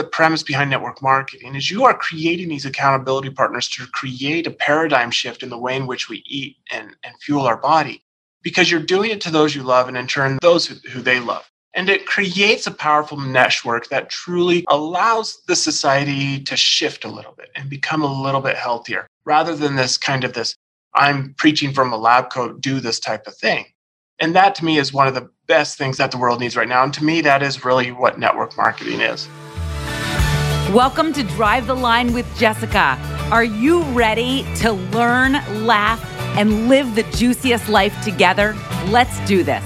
the premise behind network marketing is you are creating these accountability partners to create a paradigm shift in the way in which we eat and, and fuel our body because you're doing it to those you love and in turn those who, who they love. And it creates a powerful network that truly allows the society to shift a little bit and become a little bit healthier rather than this kind of this i'm preaching from a lab coat do this type of thing. And that to me is one of the best things that the world needs right now. And to me that is really what network marketing is Welcome to Drive the Line with Jessica. Are you ready to learn, laugh, and live the juiciest life together? Let's do this.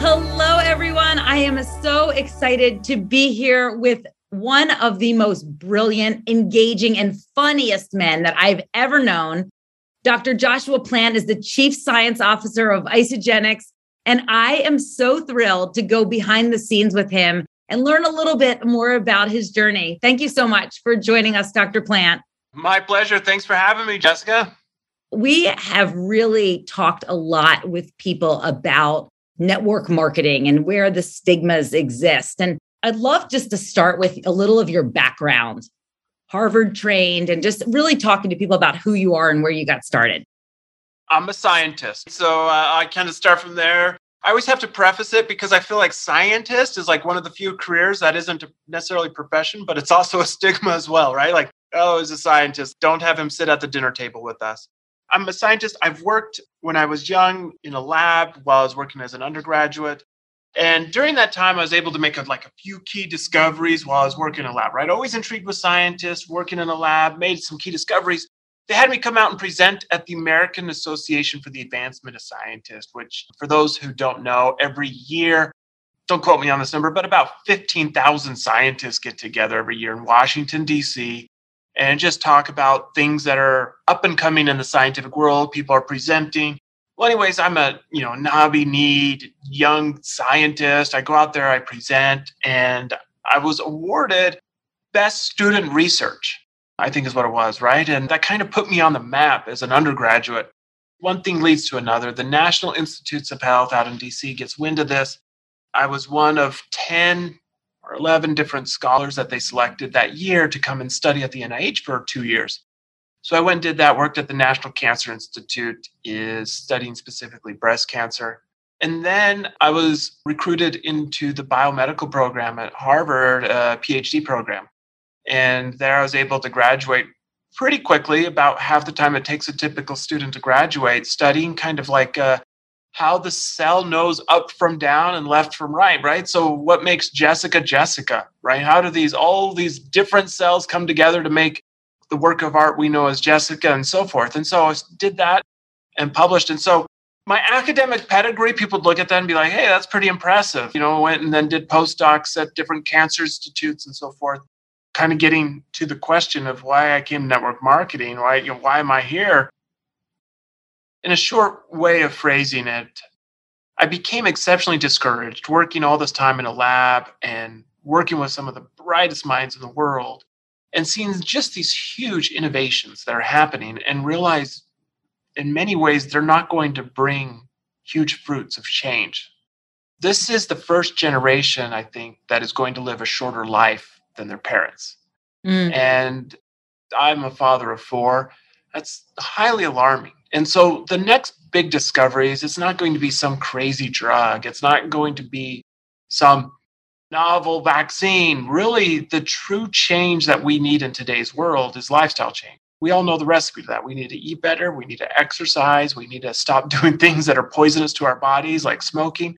Hello, everyone. I am so excited to be here with one of the most brilliant, engaging, and funniest men that I've ever known. Dr. Joshua Plant is the Chief Science Officer of Isagenix. And I am so thrilled to go behind the scenes with him and learn a little bit more about his journey. Thank you so much for joining us, Dr. Plant. My pleasure. Thanks for having me, Jessica. We have really talked a lot with people about network marketing and where the stigmas exist. And I'd love just to start with a little of your background, Harvard trained, and just really talking to people about who you are and where you got started. I'm a scientist. So uh, I kind of start from there. I always have to preface it because I feel like scientist is like one of the few careers that isn't necessarily profession, but it's also a stigma as well, right? Like, oh, he's a scientist. Don't have him sit at the dinner table with us. I'm a scientist. I've worked when I was young in a lab while I was working as an undergraduate. And during that time, I was able to make a, like a few key discoveries while I was working in a lab, right? Always intrigued with scientists, working in a lab, made some key discoveries they had me come out and present at the American Association for the Advancement of Scientists, which, for those who don't know, every year, don't quote me on this number, but about 15,000 scientists get together every year in Washington, D.C., and just talk about things that are up and coming in the scientific world. People are presenting. Well, anyways, I'm a you know knobby kneed young scientist. I go out there, I present, and I was awarded best student research I think is what it was, right? And that kind of put me on the map as an undergraduate. One thing leads to another. The National Institutes of Health out in DC gets wind of this. I was one of 10 or 11 different scholars that they selected that year to come and study at the NIH for two years. So I went and did that, worked at the National Cancer Institute, is studying specifically breast cancer. And then I was recruited into the biomedical program at Harvard, a PhD program. And there I was able to graduate pretty quickly, about half the time it takes a typical student to graduate, studying kind of like uh, how the cell knows up from down and left from right, right? So what makes Jessica Jessica, right? How do these all these different cells come together to make the work of art we know as Jessica and so forth? And so I did that and published. And so my academic pedigree, people would look at that and be like, hey, that's pretty impressive. You know, went and then did postdocs at different cancer institutes and so forth kind of getting to the question of why I came to network marketing, why, you know, why am I here? In a short way of phrasing it, I became exceptionally discouraged working all this time in a lab and working with some of the brightest minds in the world and seeing just these huge innovations that are happening and realize in many ways they're not going to bring huge fruits of change. This is the first generation, I think, that is going to live a shorter life than their parents. Mm. And I'm a father of four. That's highly alarming. And so the next big discovery is it's not going to be some crazy drug. It's not going to be some novel vaccine. Really, the true change that we need in today's world is lifestyle change. We all know the recipe to that. We need to eat better. We need to exercise. We need to stop doing things that are poisonous to our bodies, like smoking.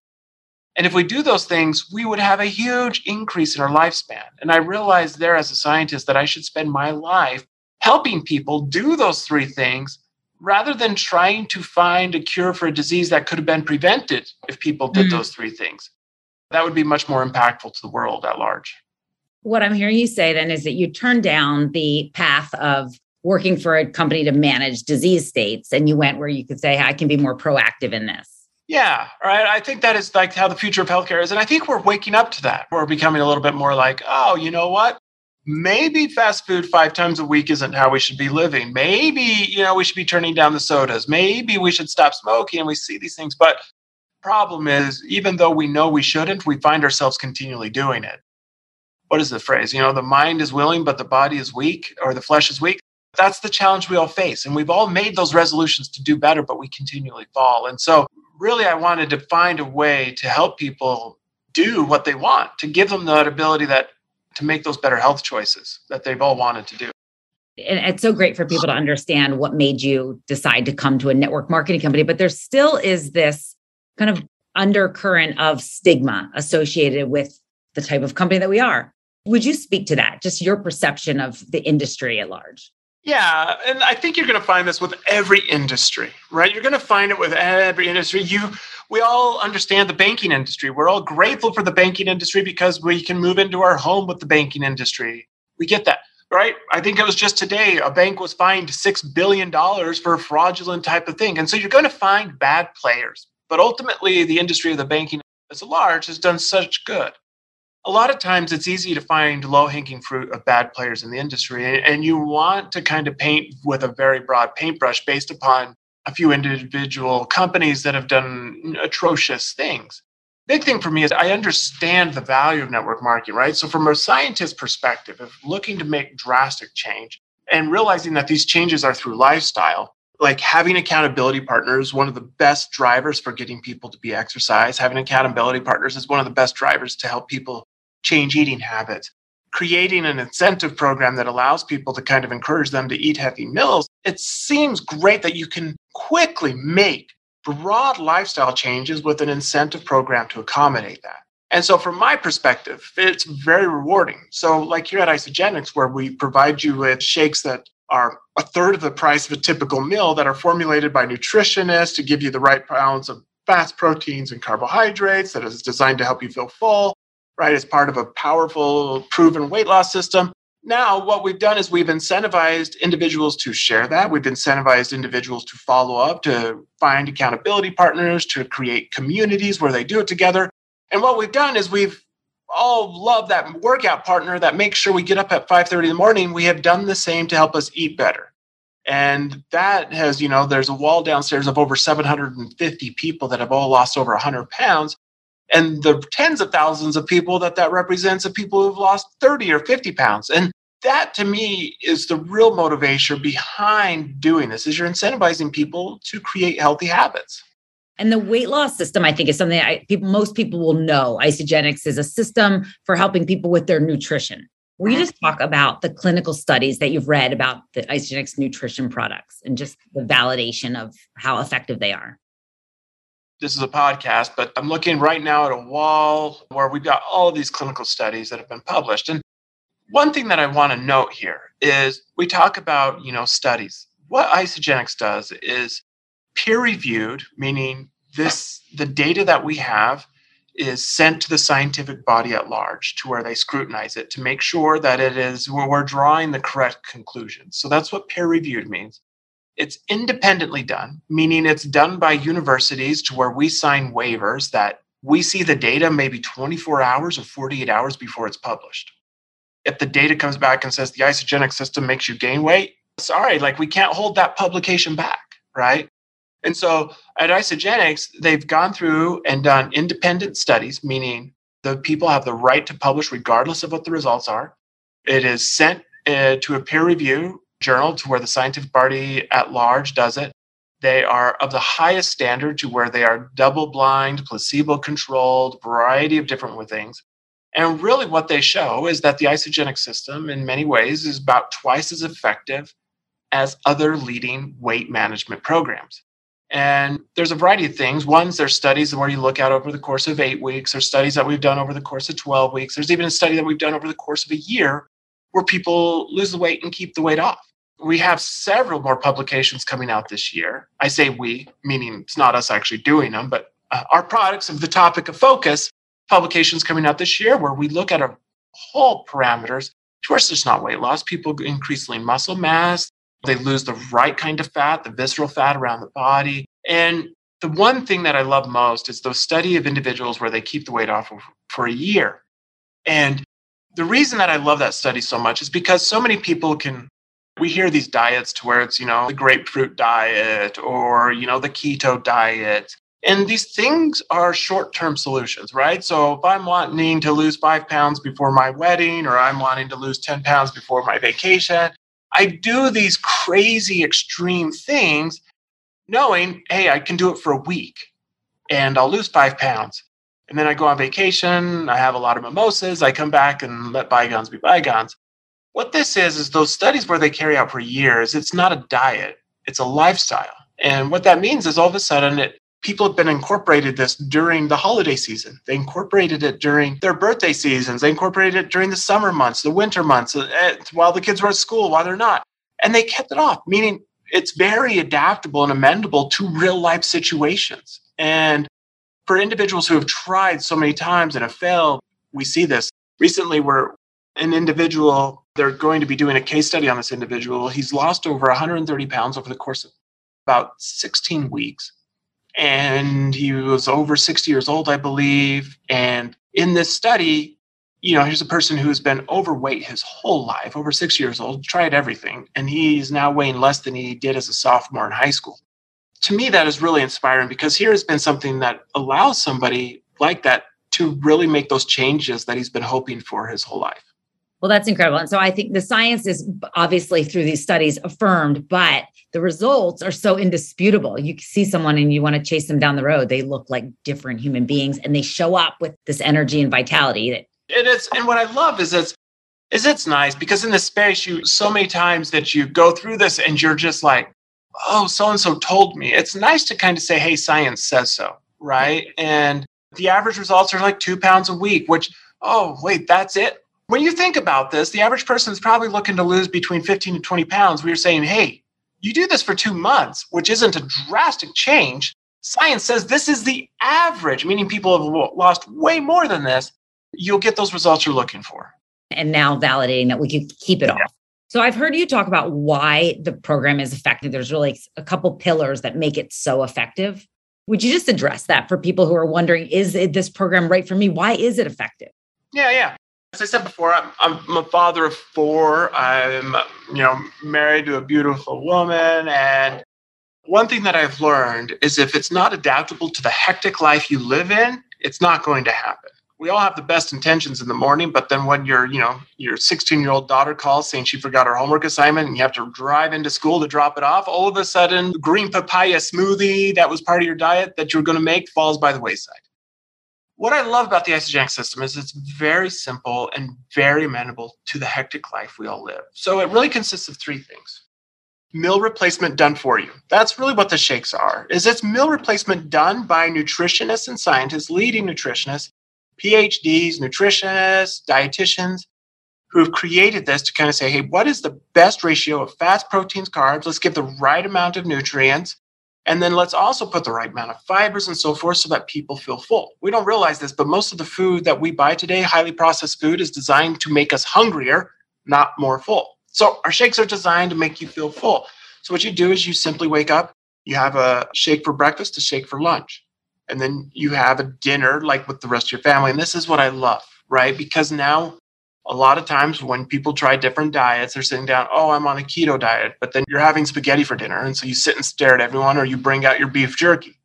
And if we do those things, we would have a huge increase in our lifespan. And I realized there as a scientist that I should spend my life helping people do those three things rather than trying to find a cure for a disease that could have been prevented if people did mm. those three things. That would be much more impactful to the world at large. What I'm hearing you say then is that you turned down the path of working for a company to manage disease states and you went where you could say, I can be more proactive in this. Yeah, right. I think that is like how the future of healthcare is. And I think we're waking up to that. We're becoming a little bit more like, oh, you know what? Maybe fast food five times a week isn't how we should be living. Maybe, you know, we should be turning down the sodas. Maybe we should stop smoking and we see these things. But problem is, even though we know we shouldn't, we find ourselves continually doing it. What is the phrase? You know, the mind is willing, but the body is weak, or the flesh is weak. That's the challenge we all face. And we've all made those resolutions to do better, but we continually fall. And so, really, I wanted to find a way to help people do what they want, to give them that ability that to make those better health choices that they've all wanted to do and it's so great for people to understand what made you decide to come to a network marketing company but there still is this kind of undercurrent of stigma associated with the type of company that we are would you speak to that just your perception of the industry at large yeah and i think you're going to find this with every industry right you're going to find it with every industry you we all understand the banking industry we're all grateful for the banking industry because we can move into our home with the banking industry we get that right? I think it was just today a bank was fined $6 billion for a fraudulent type of thing. And so you're going to find bad players. But ultimately, the industry of the banking as a large has done such good. A lot of times it's easy to find low hanging fruit of bad players in the industry. And you want to kind of paint with a very broad paintbrush based upon a few individual companies that have done atrocious things big thing for me is I understand the value of network marketing, right? So, from a scientist perspective, of looking to make drastic change and realizing that these changes are through lifestyle, like having accountability partners, one of the best drivers for getting people to be exercise. Having accountability partners is one of the best drivers to help people change eating habits. Creating an incentive program that allows people to kind of encourage them to eat healthy meals. It seems great that you can quickly make broad lifestyle changes with an incentive program to accommodate that. And so, from my perspective, it's very rewarding. So, like here at Isagenix, where we provide you with shakes that are a third of the price of a typical meal that are formulated by nutritionists to give you the right balance of fats, proteins, and carbohydrates that is designed to help you feel full, right? As part of a powerful, proven weight loss system. Now, what we've done is we've incentivized individuals to share that. We've incentivized individuals to follow up, to find accountability partners, to create communities where they do it together. And what we've done is we've all love that workout partner that makes sure we get up at 5:30 in the morning. We have done the same to help us eat better. And that has, you know, there's a wall downstairs of over 750 people that have all lost over 100 pounds. And the tens of thousands of people that that represents of people who've lost 30 or 50 pounds. And that to me is the real motivation behind doing this is you're incentivizing people to create healthy habits. And the weight loss system, I think, is something I, people, most people will know. Isagenix is a system for helping people with their nutrition. Will you mm-hmm. just talk about the clinical studies that you've read about the Isagenix nutrition products and just the validation of how effective they are? This is a podcast, but I'm looking right now at a wall where we've got all of these clinical studies that have been published. And one thing that I want to note here is we talk about, you know, studies. What Isagenix does is peer reviewed, meaning this the data that we have is sent to the scientific body at large to where they scrutinize it to make sure that it is where we're drawing the correct conclusions. So that's what peer reviewed means. It's independently done, meaning it's done by universities to where we sign waivers that we see the data maybe 24 hours or 48 hours before it's published. If the data comes back and says the Isagenix system makes you gain weight, sorry, like we can't hold that publication back, right? And so at Isagenix, they've gone through and done independent studies, meaning the people have the right to publish regardless of what the results are. It is sent uh, to a peer review journal to where the scientific body at large does it. They are of the highest standard to where they are double blind, placebo controlled, variety of different things. And really, what they show is that the Isagenix system, in many ways, is about twice as effective as other leading weight management programs. And there's a variety of things. One's there's studies where you look at over the course of eight weeks. There's studies that we've done over the course of 12 weeks. There's even a study that we've done over the course of a year where people lose the weight and keep the weight off we have several more publications coming out this year. I say we, meaning it's not us actually doing them, but uh, our products of the topic of focus publications coming out this year where we look at a whole parameters. Of course, there's not weight loss. People increase lean muscle mass. They lose the right kind of fat, the visceral fat around the body. And the one thing that I love most is the study of individuals where they keep the weight off for a year. And the reason that I love that study so much is because so many people can we hear these diets to where it's, you know, the grapefruit diet or, you know, the keto diet. And these things are short term solutions, right? So if I'm wanting to lose five pounds before my wedding, or I'm wanting to lose 10 pounds before my vacation, I do these crazy extreme things knowing, hey, I can do it for a week and I'll lose five pounds. And then I go on vacation, I have a lot of mimosas, I come back and let bygones be bygones. What this is, is those studies where they carry out for years, it's not a diet, it's a lifestyle. And what that means is all of a sudden it, people have been incorporated this during the holiday season. They incorporated it during their birthday seasons. They incorporated it during the summer months, the winter months, uh, eh, while the kids were at school, while they're not. And they kept it off, meaning it's very adaptable and amendable to real life situations. And for individuals who have tried so many times and have failed, we see this. Recently, we're an individual, they're going to be doing a case study on this individual. He's lost over 130 pounds over the course of about 16 weeks and he was over 60 years old, I believe. And in this study, you know, here's a person who's been overweight his whole life, over six years old, tried everything, and he's now weighing less than he did as a sophomore in high school. To me, that is really inspiring because here has been something that allows somebody like that to really make those changes that he's been hoping for his whole life. Well, that's incredible. And so I think the science is obviously through these studies affirmed, but the results are so indisputable. You see someone and you want to chase them down the road. They look like different human beings and they show up with this energy and vitality that it is and what I love is it's is it's nice because in this space you so many times that you go through this and you're just like, oh, so and so told me. It's nice to kind of say, hey, science says so, right? And the average results are like two pounds a week, which, oh, wait, that's it when you think about this, the average person is probably looking to lose between 15 and 20 pounds. We are saying, hey, you do this for two months, which isn't a drastic change. Science says this is the average, meaning people have lost way more than this. You'll get those results you're looking for. And now validating that we can keep it yeah. off. So I've heard you talk about why the program is effective. There's really a couple pillars that make it so effective. Would you just address that for people who are wondering, is this program right for me? Why is it effective? Yeah, yeah. As I said before, I'm, I'm a father of four. I'm, you know, married to a beautiful woman. And one thing that I've learned is if it's not adaptable to the hectic life you live in, it's not going to happen. We all have the best intentions in the morning, but then when your, you know, your 16 year old daughter calls saying she forgot her homework assignment and you have to drive into school to drop it off, all of a sudden, green papaya smoothie that was part of your diet that you were going to make falls by the wayside. What I love about the Isagenix system is it's very simple and very amenable to the hectic life we all live. So it really consists of three things. Meal replacement done for you. That's really what the shakes are. Is it's meal replacement done by nutritionists and scientists, leading nutritionists, PhDs, nutritionists, dietitians, who've created this to kind of say, hey, what is the best ratio of fats, proteins, carbs? Let's give the right amount of nutrients and then let's also put the right amount of fibers and so forth so that people feel full. We don't realize this, but most of the food that we buy today, highly processed food, is designed to make us hungrier, not more full. So our shakes are designed to make you feel full. So what you do is you simply wake up, you have a shake for breakfast, a shake for lunch, and then you have a dinner like with the rest of your family. And this is what I love, right? Because now a lot of times when people try different diets, they're sitting down, oh, I'm on a keto diet, but then you're having spaghetti for dinner. And so you sit and stare at everyone or you bring out your beef jerky.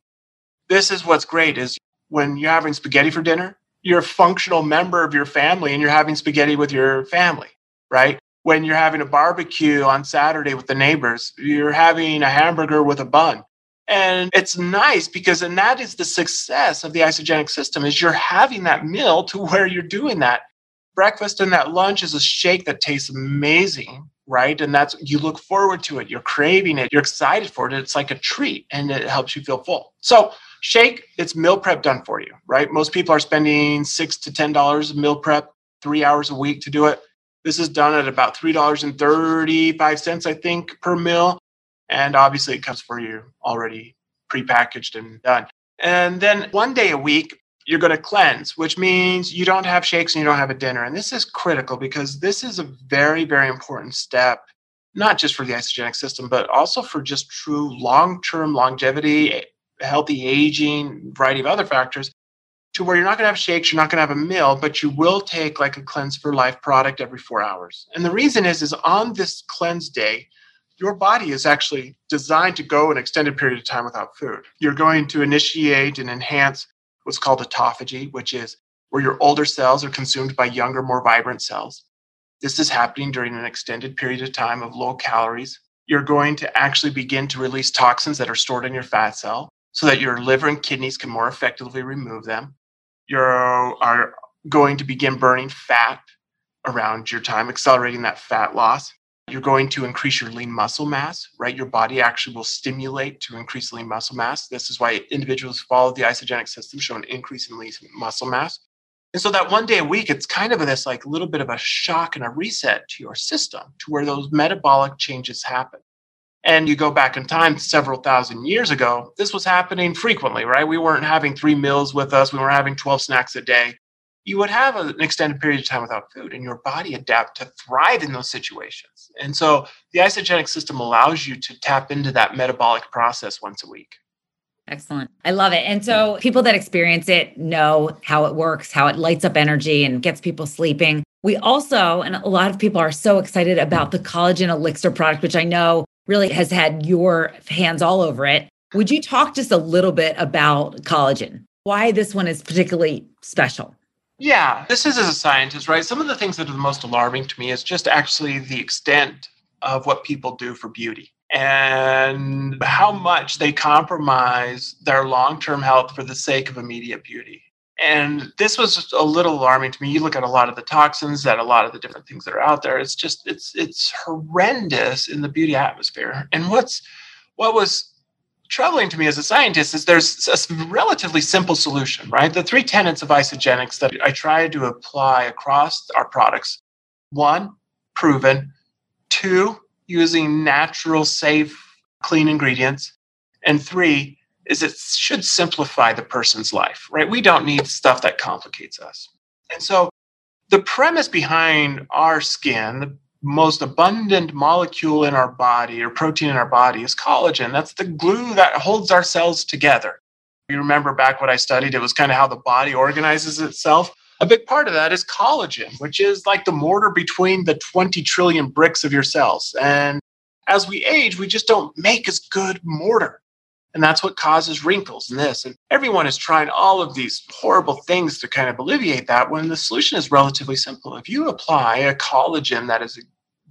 This is what's great is when you're having spaghetti for dinner, you're a functional member of your family and you're having spaghetti with your family, right? When you're having a barbecue on Saturday with the neighbors, you're having a hamburger with a bun. And it's nice because, and that is the success of the Isagenix system is you're having that meal to where you're doing that breakfast and that lunch is a shake that tastes amazing mm-hmm. right? And that's you look forward to it. You're craving it. You're excited for it. It's like a treat and it helps you feel full. So shake it's meal prep done for you right? Most people are spending six to ten dollars of meal prep three hours a week to do it. This is done at about three dollars and 35 cents i think per meal. And obviously it comes for you already prepackaged and done. And then one day a week you're going to cleanse, which means you don't have shakes and you don't have a dinner. And this is critical because this is a very, very important step, not just for the Isagenix system, but also for just true long term longevity, healthy aging, variety of other factors, to where you're not going to have shakes, you're not going to have a meal, but you will take like a cleanse for life product every four hours. And the reason is, is on this cleanse day, your body is actually designed to go an extended period of time without food. You're going to initiate and enhance what's called autophagy, which is where your older cells are consumed by younger, more vibrant cells. This is happening during an extended period of time of low calories. You're going to actually begin to release toxins that are stored in your fat cell so that your liver and kidneys can more effectively remove them. You are going to begin burning fat around your time, accelerating that fat loss. You're going to increase your lean muscle mass, right? Your body actually will stimulate to increase lean muscle mass. This is why individuals who follow the Isagenix system show an increase in lean muscle mass. And so that one day a week, it's kind of this like little bit of a shock and a reset to your system to where those metabolic changes happen. And you go back in time several thousand years ago, this was happening frequently, right? We weren't having three meals with us, we weren't having 12 snacks a day you would have an extended period of time without food and your body adapt to thrive in those situations. And so the Isagenix system allows you to tap into that metabolic process once a week. Excellent. I love it. And so people that experience it know how it works, how it lights up energy and gets people sleeping. We also, and a lot of people are so excited about the collagen elixir product, which I know really has had your hands all over it. Would you talk just a little bit about collagen? Why this one is particularly special? Yeah, this is as a scientist, right? Some of the things that are the most alarming to me is just actually the extent of what people do for beauty and how much they compromise their long term health for the sake of immediate beauty. And this was a little alarming to me. You look at a lot of the toxins that a lot of the different things that are out there. It's just it's it's horrendous in the beauty atmosphere. And what's what was troubling to me as a scientist is there's a relatively simple solution, right? The three tenets of Isagenix that I try to apply across our products one, proven, two, using natural, safe, clean ingredients, and three, is it should simplify the person's life, right? We don't need stuff that complicates us. And so the premise behind our skin, most abundant molecule in our body or protein in our body is collagen. That's the glue that holds our cells together. You remember back what I studied, it was kind of how the body organizes itself. A big part of that is collagen, which is like the mortar between the 20 trillion bricks of your cells. And as we age, we just don't make as good mortar. And that's what causes wrinkles and this. And everyone is trying all of these horrible things to kind of alleviate that when the solution is relatively simple. If you apply a collagen that is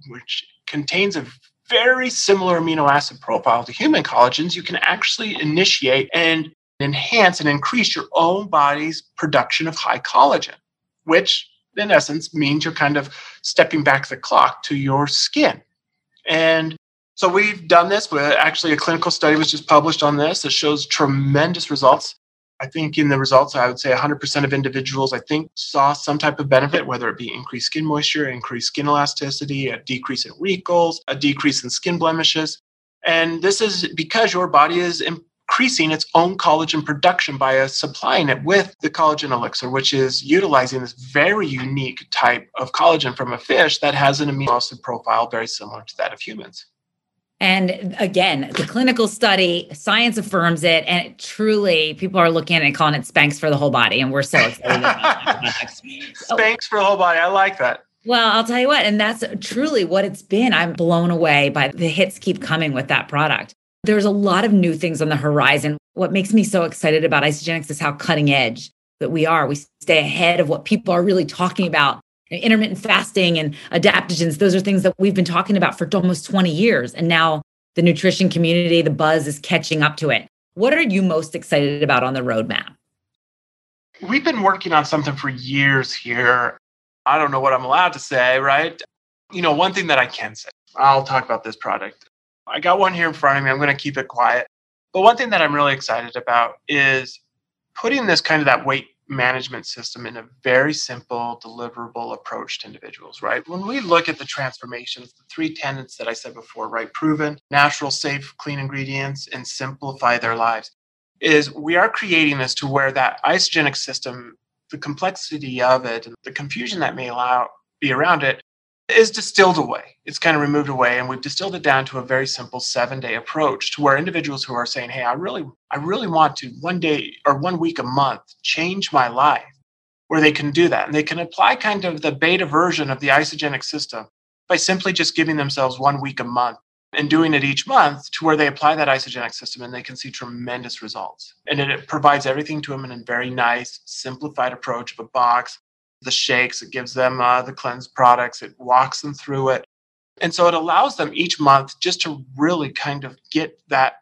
which contains a very similar amino acid profile to human collagens, you can actually initiate and enhance and increase your own body's production of high collagen, which in essence means you're kind of stepping back the clock to your skin. And so we've done this. With actually, a clinical study was just published on this that shows tremendous results. I think in the results, I would say 100% of individuals, I think, saw some type of benefit, whether it be increased skin moisture, increased skin elasticity, a decrease in wrinkles, a decrease in skin blemishes. And this is because your body is increasing its own collagen production by supplying it with the collagen elixir, which is utilizing this very unique type of collagen from a fish that has an amino acid profile very similar to that of humans. And again, the clinical study, science affirms it. And it truly, people are looking at it and calling it Spanx for the whole body. And we're so excited Spanx for the whole body. I like that. Well, I'll tell you what, and that's truly what it's been. I'm blown away by the hits keep coming with that product. There's a lot of new things on the horizon. What makes me so excited about Isagenix is how cutting edge that we are. We stay ahead of what people are really talking about intermittent fasting and adaptogens those are things that we've been talking about for almost 20 years and now the nutrition community the buzz is catching up to it. What are you most excited about on the roadmap? We've been working on something for years here. I don't know what i'm allowed to say right? You know one thing that i can say i'll talk about this product. I got one here in front of me i'm going to keep it quiet. But one thing that i'm really excited about is putting this kind of that weight management system in a very simple, deliverable approach to individuals, right? When we look at the transformations, the three tenets that I said before, right? Proven, natural, safe, clean ingredients, and simplify their lives, is we are creating this to where that Isagenix system, the complexity of it, and the confusion that may allow be around it is distilled away. It's kind of removed away, and we've distilled it down to a very simple seven-day approach to where individuals who are saying, "Hey, I really, I really want to one day or one week a month change my life," where they can do that, and they can apply kind of the beta version of the Isagenix system by simply just giving themselves one week a month and doing it each month to where they apply that Isagenix system and they can see tremendous results. And it, it provides everything to them in a very nice, simplified approach of a box, the shakes, it gives them uh, the cleanse products, it walks them through it. And so it allows them each month just to really kind of get that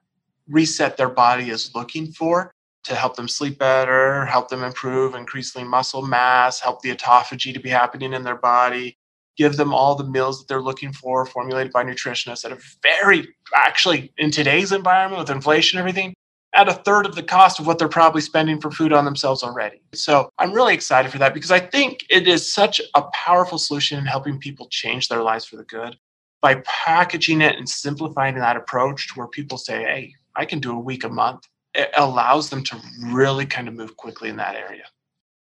reset their body is looking for to help them sleep better, help them improve, increase lean muscle mass, help the autophagy to be happening in their body, give them all the meals that they're looking for, formulated by nutritionists at a very, actually, in today's environment with inflation and everything, at a third of the cost of what they're probably spending for food on themselves already. So I'm really excited for that because I think it is such a powerful solution in helping people change their lives for the good by packaging it and simplifying that approach to where people say, hey, I can do a week a month. It allows them to really kind of move quickly in that area.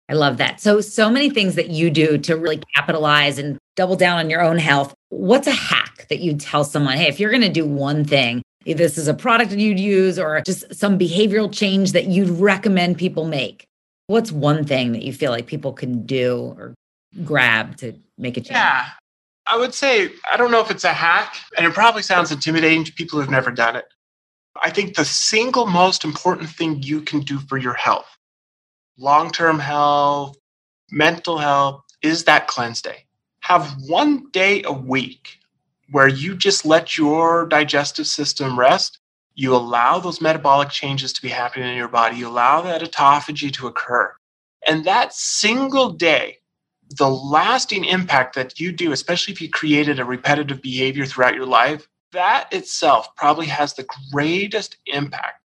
I love that. So, so many things that you do to really capitalize and double down on your own health. What's a hack that you'd tell someone, hey, if you're going to do one thing, this is a product that you'd use or just some behavioral change that you'd recommend people make, what's one thing that you feel like people can do or grab to make a change? Yeah. I would say, I don't know if it's a hack, and it probably sounds intimidating to people who've never done it. I think the single most important thing you can do for your health, long term health, mental health, is that cleanse day. Have one day a week where you just let your digestive system rest. You allow those metabolic changes to be happening in your body. You allow that autophagy to occur. And that single day, the lasting impact that you do, especially if you created a repetitive behavior throughout your life, that itself probably has the greatest impact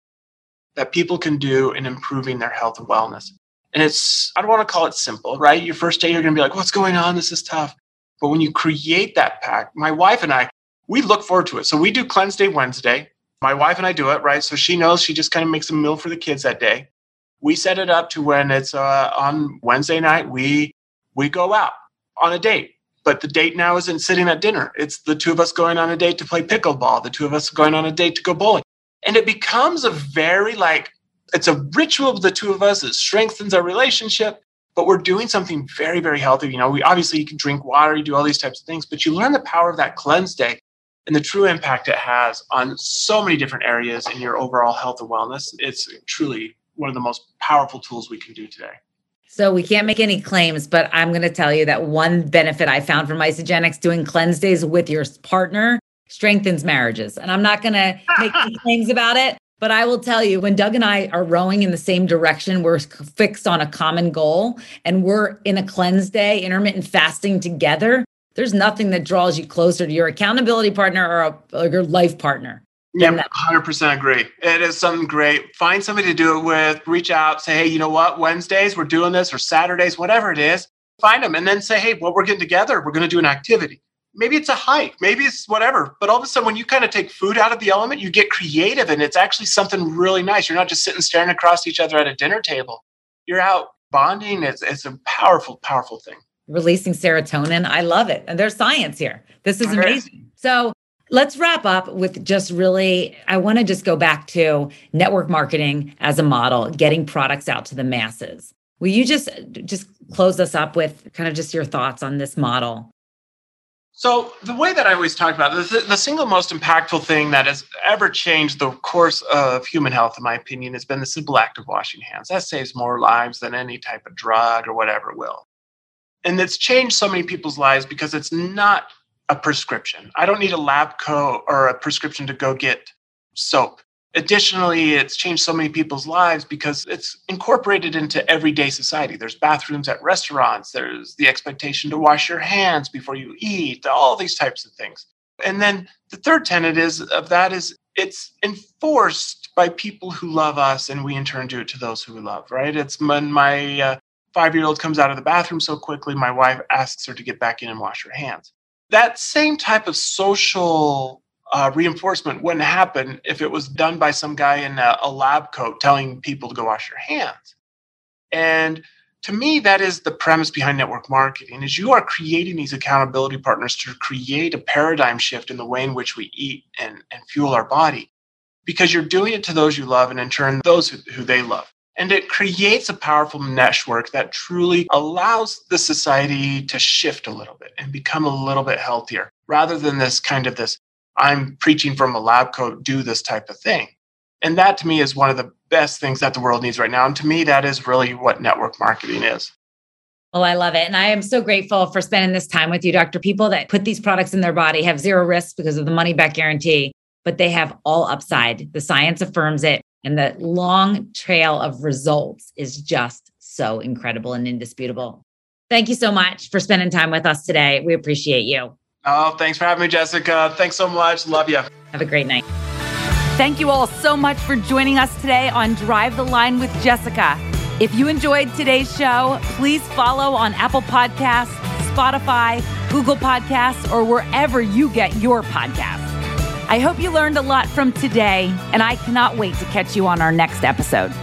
that people can do in improving their health and wellness. And it's, I don't want to call it simple, right? Your first day, you're going to be like, what's going on? This is tough. But when you create that pack, my wife and I, we look forward to it. So we do Cleanse Day Wednesday. My wife and I do it, right? So she knows she just kind of makes a meal for the kids that day. We set it up to when it's uh, on Wednesday night, we we go out on a date. But the date now isn't sitting at dinner. It's the two of us going on a date to play pickleball, the two of us going on a date to go bowling. And it becomes a very like, it's a ritual of the two of us. It strengthens our relationship, but we're doing something very, very healthy. You know, we obviously you can drink water, you do all these types of things, but you learn the power of that cleanse day and the true impact it has on so many different areas in your overall health and wellness. It's truly one of the most powerful tools we can do today. So we can't make any claims, but I'm going to tell you that one benefit I found from Isagenix doing cleanse days with your partner strengthens marriages. And I'm not going to make any claims about it, but I will tell you when Doug and I are rowing in the same direction, we're fixed on a common goal and we're in a cleanse day, intermittent fasting together. There's nothing that draws you closer to your accountability partner or, a, or your life partner. Yeah, hundred percent agree. It is something great. Find somebody to do it with. Reach out, say, hey, you know what? Wednesdays we're doing this, or Saturdays, whatever it is. Find them, and then say, hey, well, we're getting together. We're going to do an activity. Maybe it's a hike. Maybe it's whatever. But all of a sudden, when you kind of take food out of the element, you get creative, and it's actually something really nice. You're not just sitting staring across each other at a dinner table. You're out bonding. It's it's a powerful, powerful thing. Releasing serotonin. I love it, and there's science here. This is amazing. So Let's wrap up with just really, I want to just go back to network marketing as a model, getting products out to the masses. Will you just just close us up with kind of just your thoughts on this model? So the way that I always talk about it, the, the single most impactful thing that has ever changed the course of human health, in my opinion, has been the simple act of washing hands. That saves more lives than any type of drug or whatever will. And it's changed so many people's lives because it's not a prescription. I don't need a lab coat or a prescription to go get soap. Additionally, it's changed so many people's lives because it's incorporated into everyday society. There's bathrooms at restaurants, there's the expectation to wash your hands before you eat, all these types of things. And then the third tenet is of that is it's enforced by people who love us and we in turn do it to those who we love, right? It's when my uh, five year old comes out of the bathroom so quickly, my wife asks her to get back in and wash her hands that same type of social uh, reinforcement wouldn't happen if it was done by some guy in a, a lab coat telling people to go wash your hands. And to me, that is the premise behind network marketing is you are creating these accountability partners to create a paradigm shift in the way in which we eat and, and fuel our body because you're doing it to those you love and in turn those who, who they love. And it creates a powerful network that truly allows the society to shift a little bit and become a little bit healthier rather than this kind of this I'm preaching from a lab coat, do this type of thing. And that to me is one of the best things that the world needs right now. And to me, that is really what network marketing is. Well, I love it. And I am so grateful for spending this time with you, Dr. People that put these products in their body have zero risk because of the money back guarantee, but they have all upside. The science affirms it. And the long trail of results is just so incredible and indisputable. Thank you so much for spending time with us today. We appreciate you. Oh, thanks for having me, Jessica. Thanks so much. Love you. Have a great night. Thank you all so much for joining us today on Drive the Line with Jessica. If you enjoyed today's show, please follow on Apple Podcasts, Spotify, Google Podcasts, or wherever you get your podcasts. I hope you learned a lot from today, and I cannot wait to catch you on our next episode.